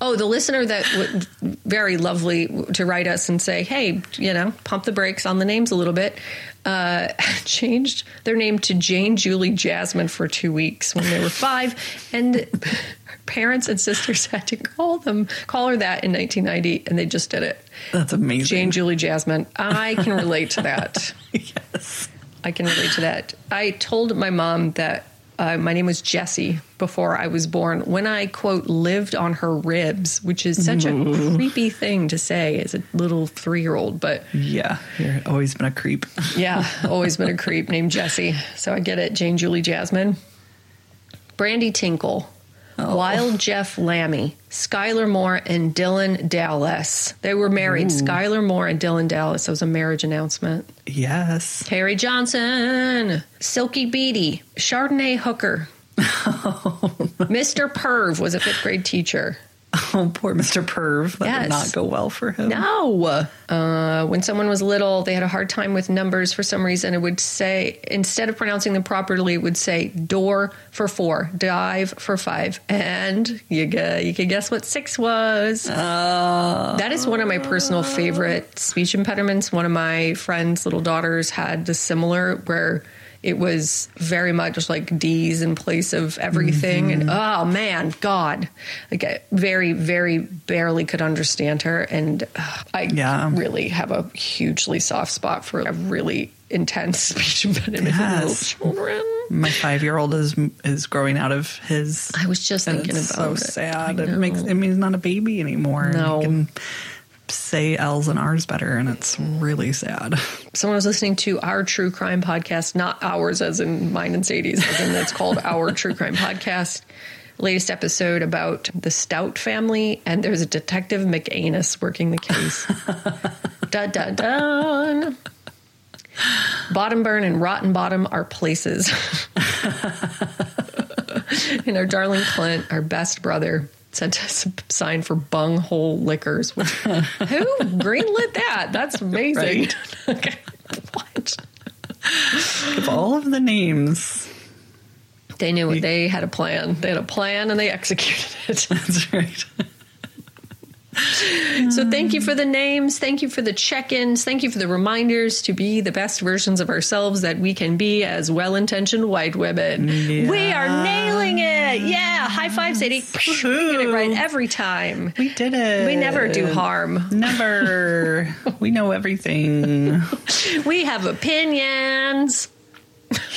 oh, the listener that w- very lovely to write us and say, hey, you know, pump the brakes on the names a little bit. Uh, changed their name to Jane Julie Jasmine for two weeks when they were five, and her parents and sisters had to call them call her that in 1990, and they just did it. That's amazing. Jane Julie Jasmine. I can relate to that. yes. I can relate to that. I told my mom that uh, my name was Jessie before I was born when I, quote, lived on her ribs, which is such a creepy thing to say as a little three year old. But Yeah. You're always been a creep. yeah, always been a creep named Jessie. So I get it. Jane Julie Jasmine. Brandy Tinkle. Oh. Wild Jeff Lammy, Skylar Moore, and Dylan Dallas. They were married. Skylar Moore and Dylan Dallas. That was a marriage announcement. Yes. Harry Johnson, Silky Beatty, Chardonnay Hooker. Oh. Mr. Perv was a fifth grade teacher. Oh, poor Mr. Perv. That Yes. did not go well for him. No. Uh, when someone was little, they had a hard time with numbers for some reason. It would say, instead of pronouncing them properly, it would say door for four, dive for five. And you, gu- you can guess what six was. that is one of my personal favorite speech impediments. One of my friend's little daughters had the similar where it was very much like D's in place of everything. And oh man, God, like I very, very barely could understand her. And uh, I Yeah. really have a hugely soft spot for a really intense speech impediment in little children. My five year old is is growing out of his. I was just thinking it's about so it. sad. It makes. I mean, he's not a baby anymore. No. Say L's and R's better, and it's really sad. Someone was listening to our true crime podcast, not ours as in mine and Sadie's, as in it's called our true crime podcast. Latest episode about the Stout family, and there's a detective McAnus working the case. dun dun dun. Bottom burn and rotten bottom are places. and our darling Clint, our best brother, sent us a sign for bunghole liquors. Which, who greenlit that? That's amazing. Right. okay. What? of all of the names, They knew it. They had a plan. They had a plan and they executed it. that's right. So thank you for the names. Thank you for the check-ins. Thank you for the reminders to be the best versions of ourselves that we can be as well-intentioned white women. We are nailing it. Yeah. High five, Sadie. We get it right every time. We did it. We never do harm. Never. we know everything. We have opinions.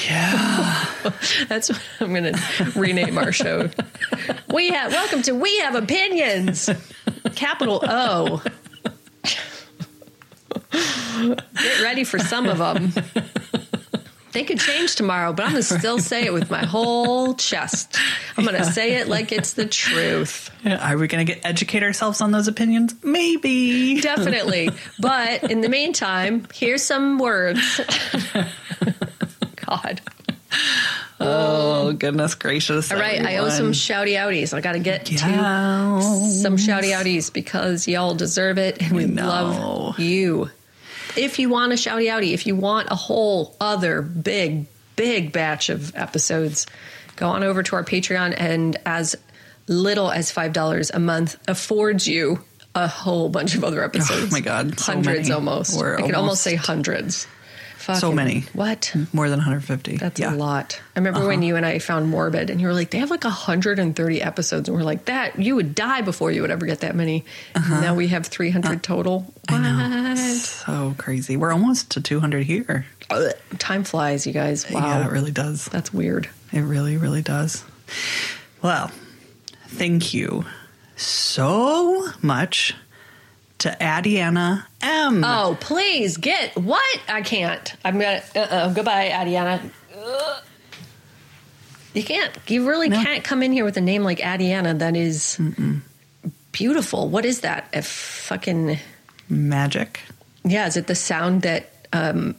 Yeah. That's what I'm going to rename our show. We have welcome to We Have Opinions. Capital O. Get ready for some of them. They could change tomorrow, but I'm going to still say it with my whole chest. I'm going to say it like it's the truth. Are we going to get educate ourselves on those opinions? Maybe. Definitely. But in the meantime, here's some words. God. Oh um, goodness gracious! All right, I owe some shouty outies. I got to get to some shouty outies because y'all deserve it and we love you. If you want a shouty outie, if you want a whole other big, big batch of episodes, go on over to our Patreon and as little as $5 a month affords you a whole bunch of other episodes. Oh my God, so hundreds many. almost. We're I could almost almost- say hundreds. Fucking- many. What? more than 150. That's yeah. a lot. I remember when uh-huh. you and I found Morbid, and you were like, "They have like 130 episodes," and we're like, "That you would die before you would ever get that many." Uh-huh. Now we have 300 uh, total. What? So crazy. We're almost to 200 here. Ugh. Time flies, you guys. Wow, Yeah, it really does. that's weird. It really, really does. Well, thank you so much to Adiana M. Oh, please get what? I can't. I'm gonna. Uh-uh. Goodbye, Adiana. You can't. You really No. can't come in here with a name like Adiana that is beautiful. What is that? A fucking. Magic. Yeah, is it the sound that um,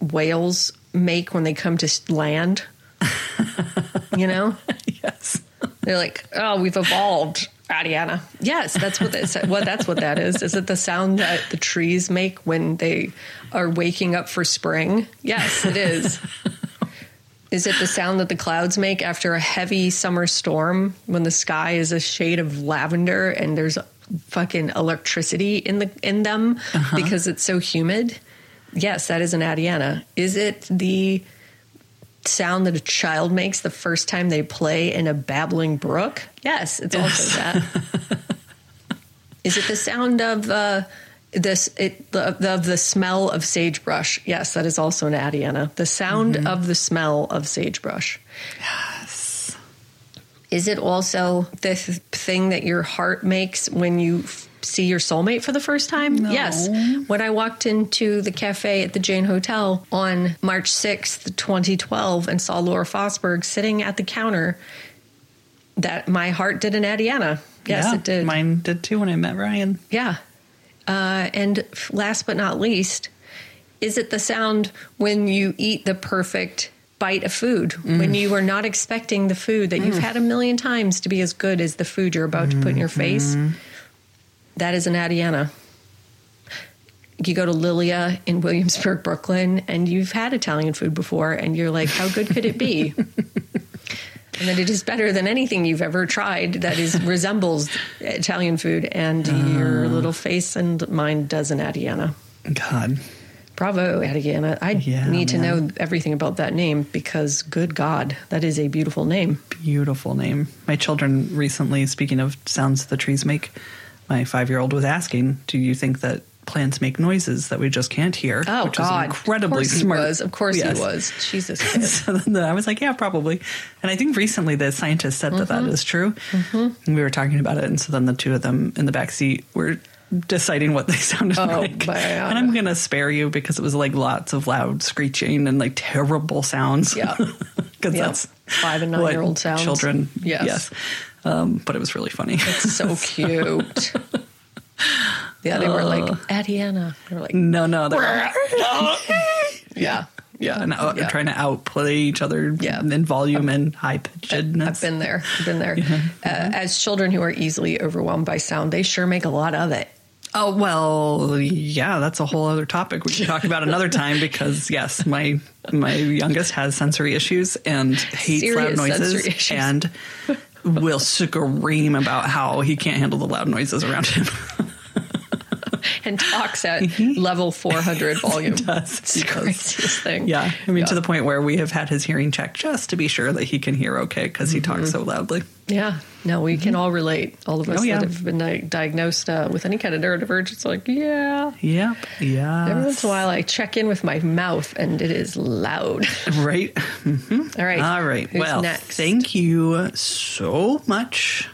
whales make when they come to land? you know, Yes. they're like, "Oh, we've evolved, Adiana." Yes, that's what that's what that's what that is. Is it the sound that the trees make when they are waking up for spring? Yes, it is. Is it the sound that the clouds make after a heavy summer storm when the sky is a shade of lavender and there's fucking electricity in the in them uh-huh. because it's so humid? Yes, that is an Adiana. Is it the sound that a child makes the first time they play in a babbling brook? Yes, it's also that. Is it the sound of uh, this? It the, the the smell of sagebrush? Yes, that is also an Adiana. The sound of the smell of sagebrush. Yes. Is it also the th- thing that your heart makes when you f- see your soulmate for the first time? Yes. When I walked into the cafe at the Jane Hotel on March 6th, 2012, and saw Laura Fosberg sitting at the counter, that my heart did an Adiana. Yes, Yeah, it did. Mine did too when I met Ryan. Yeah. Uh, and last but not least, is it the sound when you eat the perfect bite of food? Mm. When you are not expecting the food that you've mm. had a million times to be as good as the food you're about to put in your face? Mm-hmm. That is an Adiana. You go to Lilia in Williamsburg, Brooklyn, and you've had Italian food before, and you're like, how good could it be? and that it is better than anything you've ever tried that is resembles Italian food, and uh. your little face and mine does an Adiana. God. Bravo, Adiana. I Yeah, need to man. know everything about that name because, good God, that is a beautiful name. Beautiful name. My children recently, speaking of sounds the trees make, my five year old was asking, Do you think that plants make noises that we just can't hear? Oh, Which was God. incredibly of smart. He was. Of course Yes. he was. Jesus. so then I was like, yeah, probably. And I think recently the scientists said that Mm-hmm. that is true. And we were talking about it. And so then the two of them in the back seat were deciding what they sounded Oh, like. And I'm going to spare you because it was like lots of loud screeching and like terrible sounds. Yeah. Because Yeah. that's Five and what nine-year-old sounds. Children. Yes. Yes. Um, but it was really funny. It's so cute. Yeah, they were like, Adiana. They were like, no, no. They're yeah. yeah, and out, Yeah. trying to outplay each other Yeah. in volume and high pitchedness. I've been there. I've been there. Uh, as children who are easily overwhelmed by sound, they sure make a lot of it. Oh well, yeah, that's a whole other topic we can talk about another time because yes, my my youngest has sensory issues and hates Serious loud noises and will scream about how he can't handle the loud noises around him. And talks at mm-hmm. level 400 volume. does. It's the craziest thing. yeah, I mean to the point where we have had his hearing checked just to be sure that he can hear okay because he talks mm-hmm. so loudly. Yeah. No, we can mm-hmm. all relate. All of us Oh, yeah. that have been di- diagnosed uh, with any kind of neurodivergence, like, yeah. Yep. Yeah. Every once in a while, I check in with my mouth and it is loud. Right. All right. All right. Who's well, next? thank you so much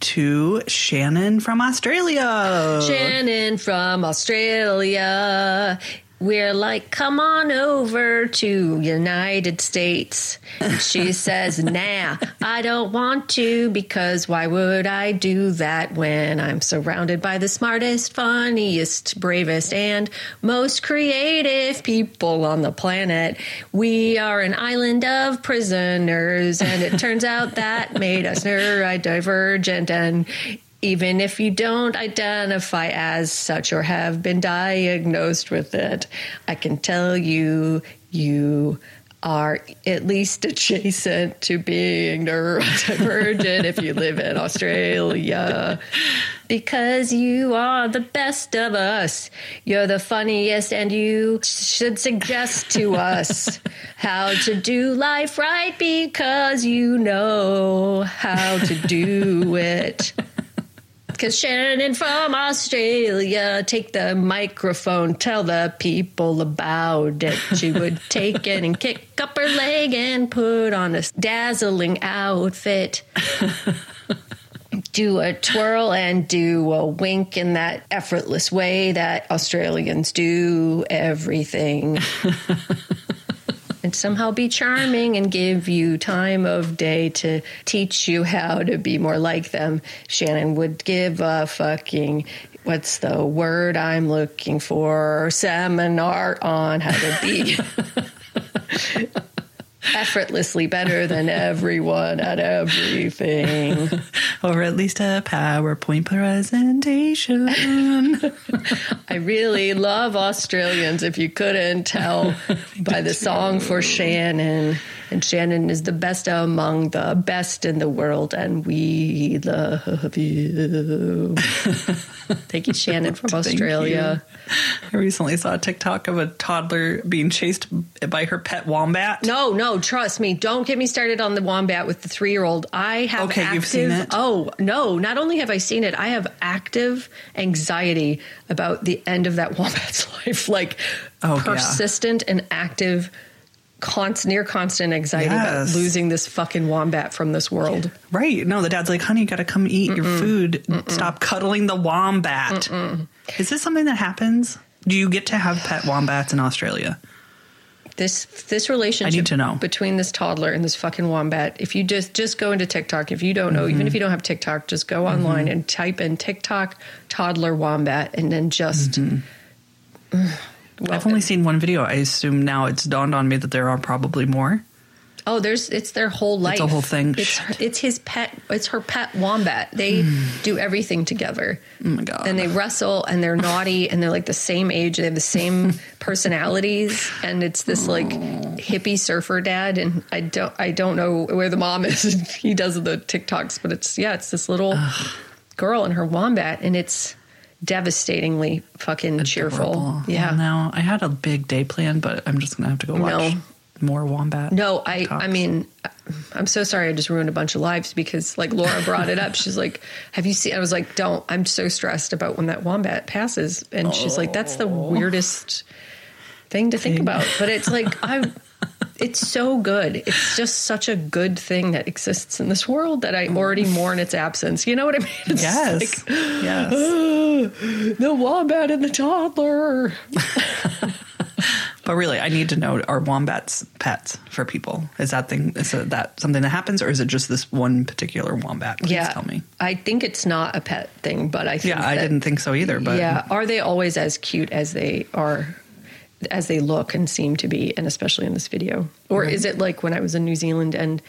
to Shannon from Australia. Shannon from Australia. We're like, come on over to United States. She says, nah, I don't want to because why would I do that when I'm surrounded by the smartest, funniest, bravest, and most creative people on the planet? We are an island of prisoners, and it turns out that made us neurodivergent and even if you don't identify as such or have been diagnosed with it, I can tell you you are at least adjacent to being neurodivergent if you live in Australia. Because you are the best of us. You're the funniest, and you should suggest to us how to do life right because you know how to do it. Because Shannon from Australia, take the microphone, tell the people about it. She would take it and kick up her leg and put on a dazzling outfit. do a twirl and do a wink in that effortless way that Australians do everything. and somehow be charming and give you time of day to teach you how to be more like them. Shannon would give a fucking what's the word I'm looking for seminar on how to be effortlessly better than everyone at everything. or at least a PowerPoint presentation. I really love Australians, if you couldn't tell by the song for Shannon. And Shannon is the best among the best in the world, and we love you. Thank you, Shannon from Australia. I recently saw a TikTok of a toddler being chased by her pet wombat. No, no, trust me. Don't get me started on the wombat with the three year old. I have Okay, active, you've seen it? Oh, no. Not only have I seen it, I have active anxiety about the end of that wombat's life. Like Oh, yeah. persistent and active, const, near constant anxiety about losing this fucking wombat from this world. Right. No, the dad's like, honey, you got to come eat your food. Stop cuddling the wombat. Is this something that happens? Do you get to have pet wombats in Australia? This this relationship I need to know. between this toddler and this fucking wombat. If you just just go into TikTok, if you don't know, even if mm-hmm. you don't have TikTok, just go mm-hmm. online and type in TikTok toddler wombat, and then just. Mm-hmm. Well, I've only seen one video. I assume now it's dawned on me that there are probably more. Oh, there's it's their whole life. It's a whole thing. It's it's his pet. It's her pet wombat. They hmm. do everything together. Oh my God. And they wrestle, and they're naughty, and they're like the same age. They have the same personalities, and it's this like hippie surfer dad. And I don't I don't know where the mom is. he does the TikToks, but it's yeah, it's this little girl and her wombat, and it's devastatingly fucking cheerful. Yeah. Well, now I had a big day plan, but I'm just gonna have to go watch No. more wombat. No, I TikToks. I mean I'm so sorry I just ruined a bunch of lives because like Laura brought it up. She's like, "Have you seen?" I was like, "Don't." I'm so stressed about when that wombat passes, and she's like, "That's the oh. weirdest thing to think about." But it's like I. It's so good. It's just such a good thing that exists in this world that I already mourn its absence. You know what I mean? It's yes, like, yes. Ah, the wombat and the toddler. But really, I need to know: Are wombats pets for people? Is that thing? Is that something that happens, or is it just this one particular wombat? Please yeah, tell me. I think it's not a pet thing, but I think Yeah, I that- didn't think so either. But yeah, are they always as cute as they are, as they look and seem to be, and especially in this video? Or is it like when I was in New Zealand and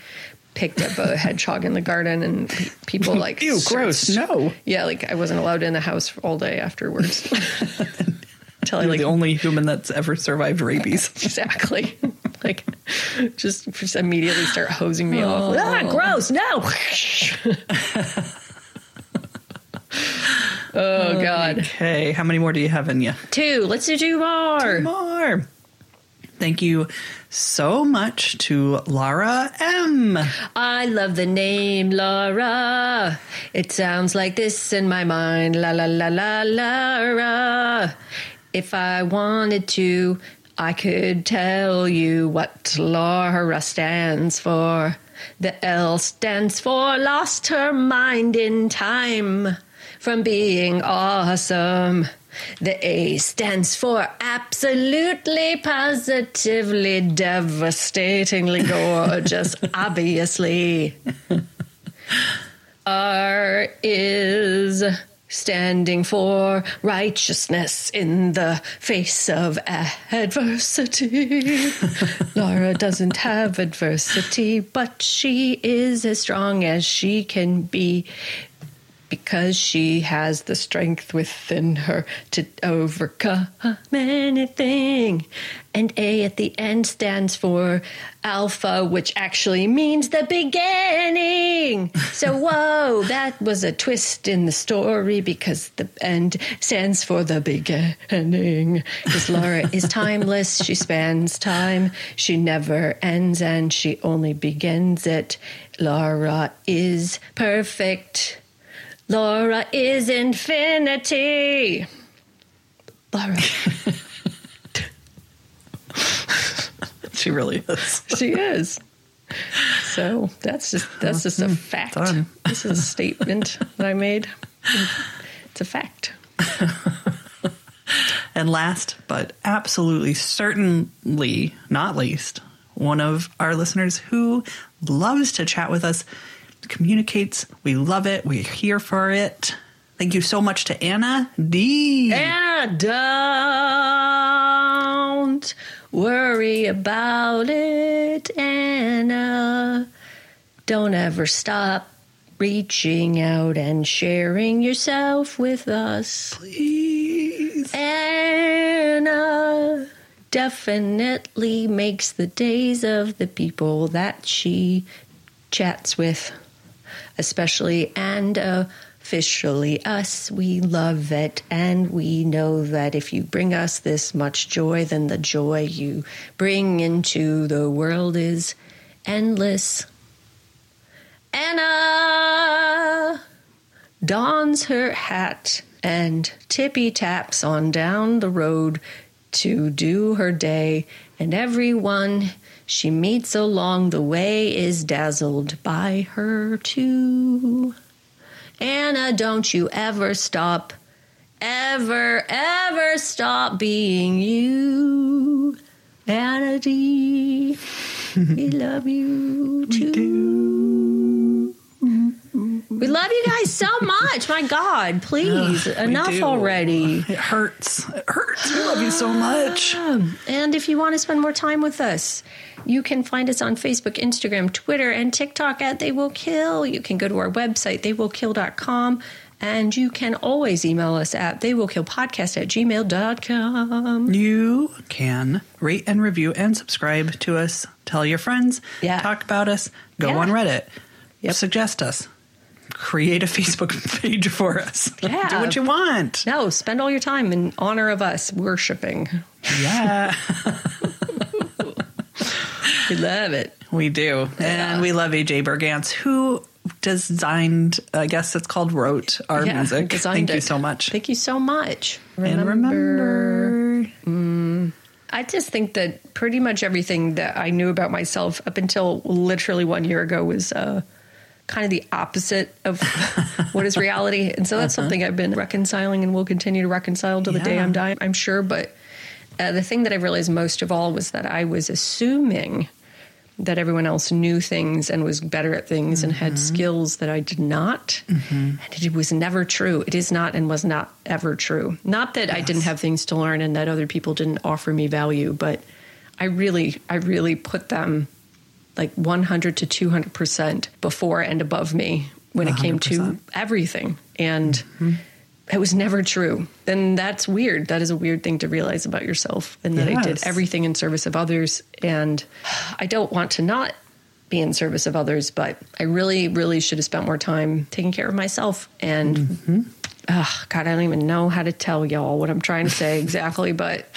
picked up a hedgehog in the garden and pe- people like, Ew, gross, no. Yeah, like I wasn't allowed in the house all day afterwards. Until I you're like the only human that's ever survived rabies. exactly. Like, just, just immediately start hosing me off. like, Ah, gross! No. Oh, oh God. Okay, how many more do you have in you? Two. Let's do two more. Two More. Thank you so much to Laura M. I love the name Laura. It sounds like this in my mind. La la la la Lara. If I wanted to, I could tell you what Laura stands for. The L stands for lost her mind in time. From being awesome. The A stands for absolutely, positively, devastatingly gorgeous, obviously. R is standing for righteousness in the face of adversity. Laura doesn't have adversity, but she is as strong as she can be because she has the strength within her to overcome anything. And A at the end stands for Alpha, which actually means the beginning. So, whoa, that was a twist in the story because the end stands for the beginning. Because Laura is timeless, she spans time, she never ends, and she only begins it. Laura is perfect. Laura is infinity. Laura. She really is. she is. So that's just that's just a mm-hmm. fact. Done. This is a statement that I made. It's a fact. And last, but absolutely certainly not least, one of our listeners who loves to chat with us, communicates. We love it. We're here for it. Thank you so much to Anna D. And don't worry about it, Anna. Don't ever stop reaching out and sharing yourself with us. Please. Anna definitely makes the days of the people that she chats with, especially and officially us. We love it, and we know that if you bring us this much joy, then the joy you bring into the world is endless. Anna dons her hat and tippy taps on down the road to do her day, and everyone she meets along the way is dazzled by her too. Anna, don't you ever stop, ever, ever stop being you. Anna D, we love you too. We love you guys so much. My God, please, enough already. It hurts. It hurts. We love you so much. And if you want to spend more time with us, you can find us on Facebook, Instagram, Twitter, and TikTok at They Will Kill. You can go to our website, theywillkill.com, and you can always email us at theywillkillpodcast at gmail.com. You can rate and review and subscribe to us. Tell your friends. Yeah. Talk about us. Go Yeah. on Reddit. Yep. Suggest us. Create a Facebook page for us. Yeah. Do what you want. No, spend all your time in honor of us worshiping. Yeah. We love it. we do. And we love AJ Bergantz, who designed, I guess it's called wrote our Yeah, music. Thank you so much. Thank you so much. and remember. I just think that pretty much everything that I knew about myself up until literally one year ago was uh, kind of the opposite of what is reality. And so that's something I've been reconciling and will continue to reconcile till the day I'm dying, I'm sure. But uh, the thing that I realized most of all was that I was assuming that everyone else knew things and was better at things and had skills that I did not. And it was never true. It is not and was not ever true. Not that I didn't have things to learn and that other people didn't offer me value, but I really, I really put them like 100 to 200% before and above me when it came to 100%. everything. And it was never true. And that's weird. That is a weird thing to realize about yourself. And that I did everything in service of others. And I don't want to not be in service of others, but I really, really should have spent more time taking care of myself. And Mm-hmm. ugh, God, I don't even know how to tell y'all what I'm trying to say exactly, but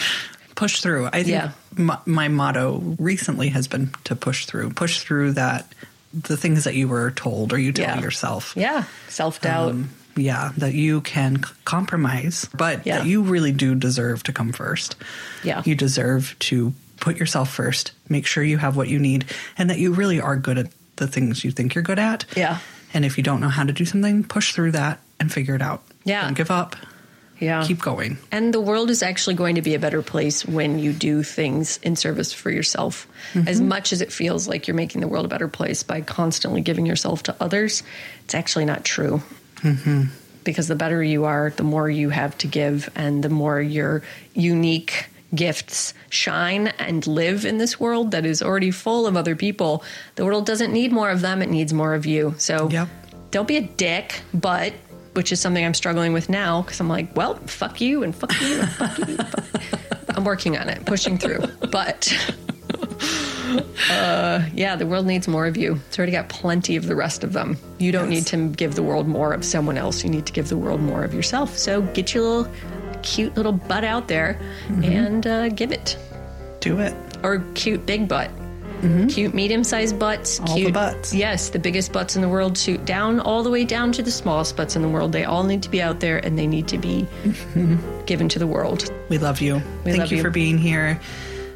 push through. I think Yeah. my, my motto recently has been to push through. Push through that the things that you were told or you tell Yeah. yourself. yeah, self doubt. Um, yeah, that you can c- compromise, but Yeah. that you really do deserve to come first. Yeah. You deserve to put yourself first, make sure you have what you need, and that you really are good at the things you think you're good at. Yeah. And if you don't know how to do something, push through that and figure it out. Yeah. Don't give up. Yeah. Keep going. And the world is actually going to be a better place when you do things in service for yourself. Mm-hmm. As much as it feels like you're making the world a better place by constantly giving yourself to others, it's actually not true. Because the better you are, the more you have to give, and the more your unique gifts shine and live in this world that is already full of other people. The world doesn't need more of them, it needs more of you. So Yep. don't be a dick, but which is something I'm struggling with now because I'm like, well, fuck you and fuck you and fuck you. and fuck- I'm working on it, pushing through. But uh, yeah, the world needs more of you. It's already got plenty of the rest of them. You don't Yes. need to give the world more of someone else. You need to give the world more of yourself. So get your little cute little butt out there and uh, give it. Do it. Or cute big butt. Cute medium sized butts. All the cute butts. Yes, the biggest butts in the world to down all the way down to the smallest butts in the world. They all need to be out there and they need to be given to the world. We love you. We Thank love you you. for being here.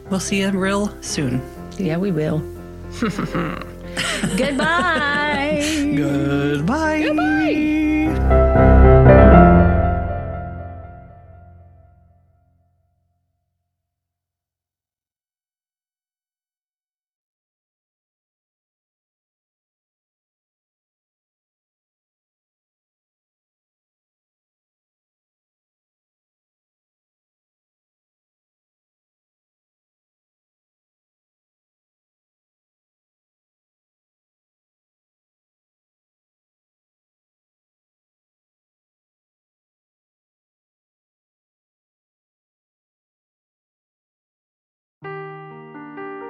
We'll see you real soon. Yeah, we will. Goodbye. Goodbye. Goodbye.